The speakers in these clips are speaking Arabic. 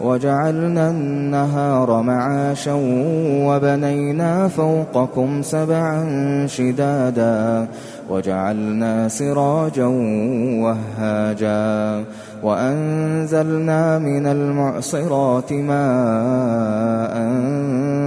وجعلنا النهار معاشا وبنينا فوقكم سبعا شدادا وجعلنا سراجا وهاجا وأنزلنا من المعصرات ماء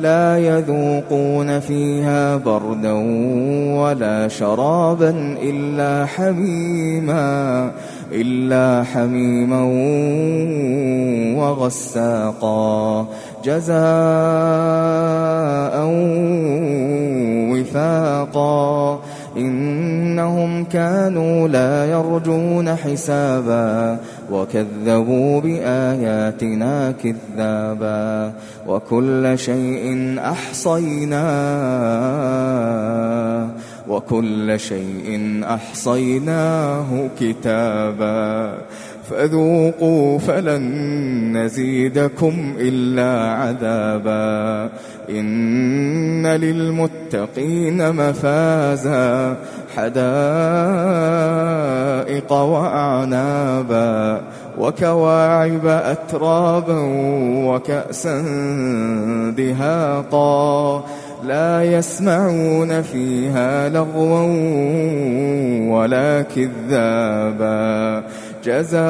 لا يذوقون فيها بردا ولا شرابا إلا حميما إلا حميما وغساقا. جزاء كانوا لا يرجون حسابا وكذبوا بآياتنا كذابا وكل شيء أحصيناه وكل شيء أحصيناه كتابا فذوقوا فلن نزيدكم إلا عذابا. إن للمتقين مفازا حدائق وأعنابا وكواعب أترابا وكأسا دهاقا. لا يسمعون فيها لغوا ولا كذابا. جزاء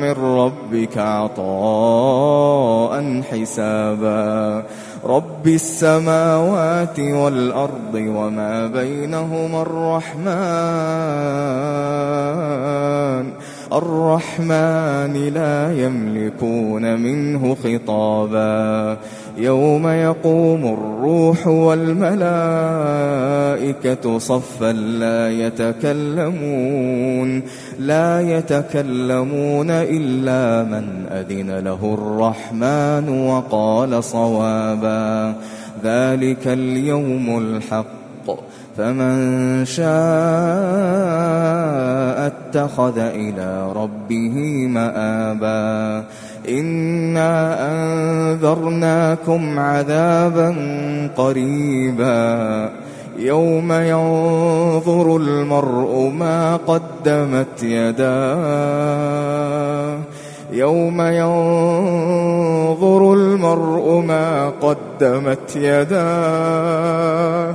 من ربك عطاء حسابا. رب السماوات والأرض وما بينهما الرحمن. الرحمن لا يملكون منه خطابا. يوم يقوم الروح والملائكة صفا لا يتكلمون لا يتكلمون إلا من أذن له الرحمن وقال صوابا. ذلك اليوم الحق. فمن شاء اتخذ إلى ربه مآبا. إنا أنذرناكم عذابا قريبا. يوم ينظر المرء ما قدمت يداه. يوم ينظر المرء ما قدمت يداه.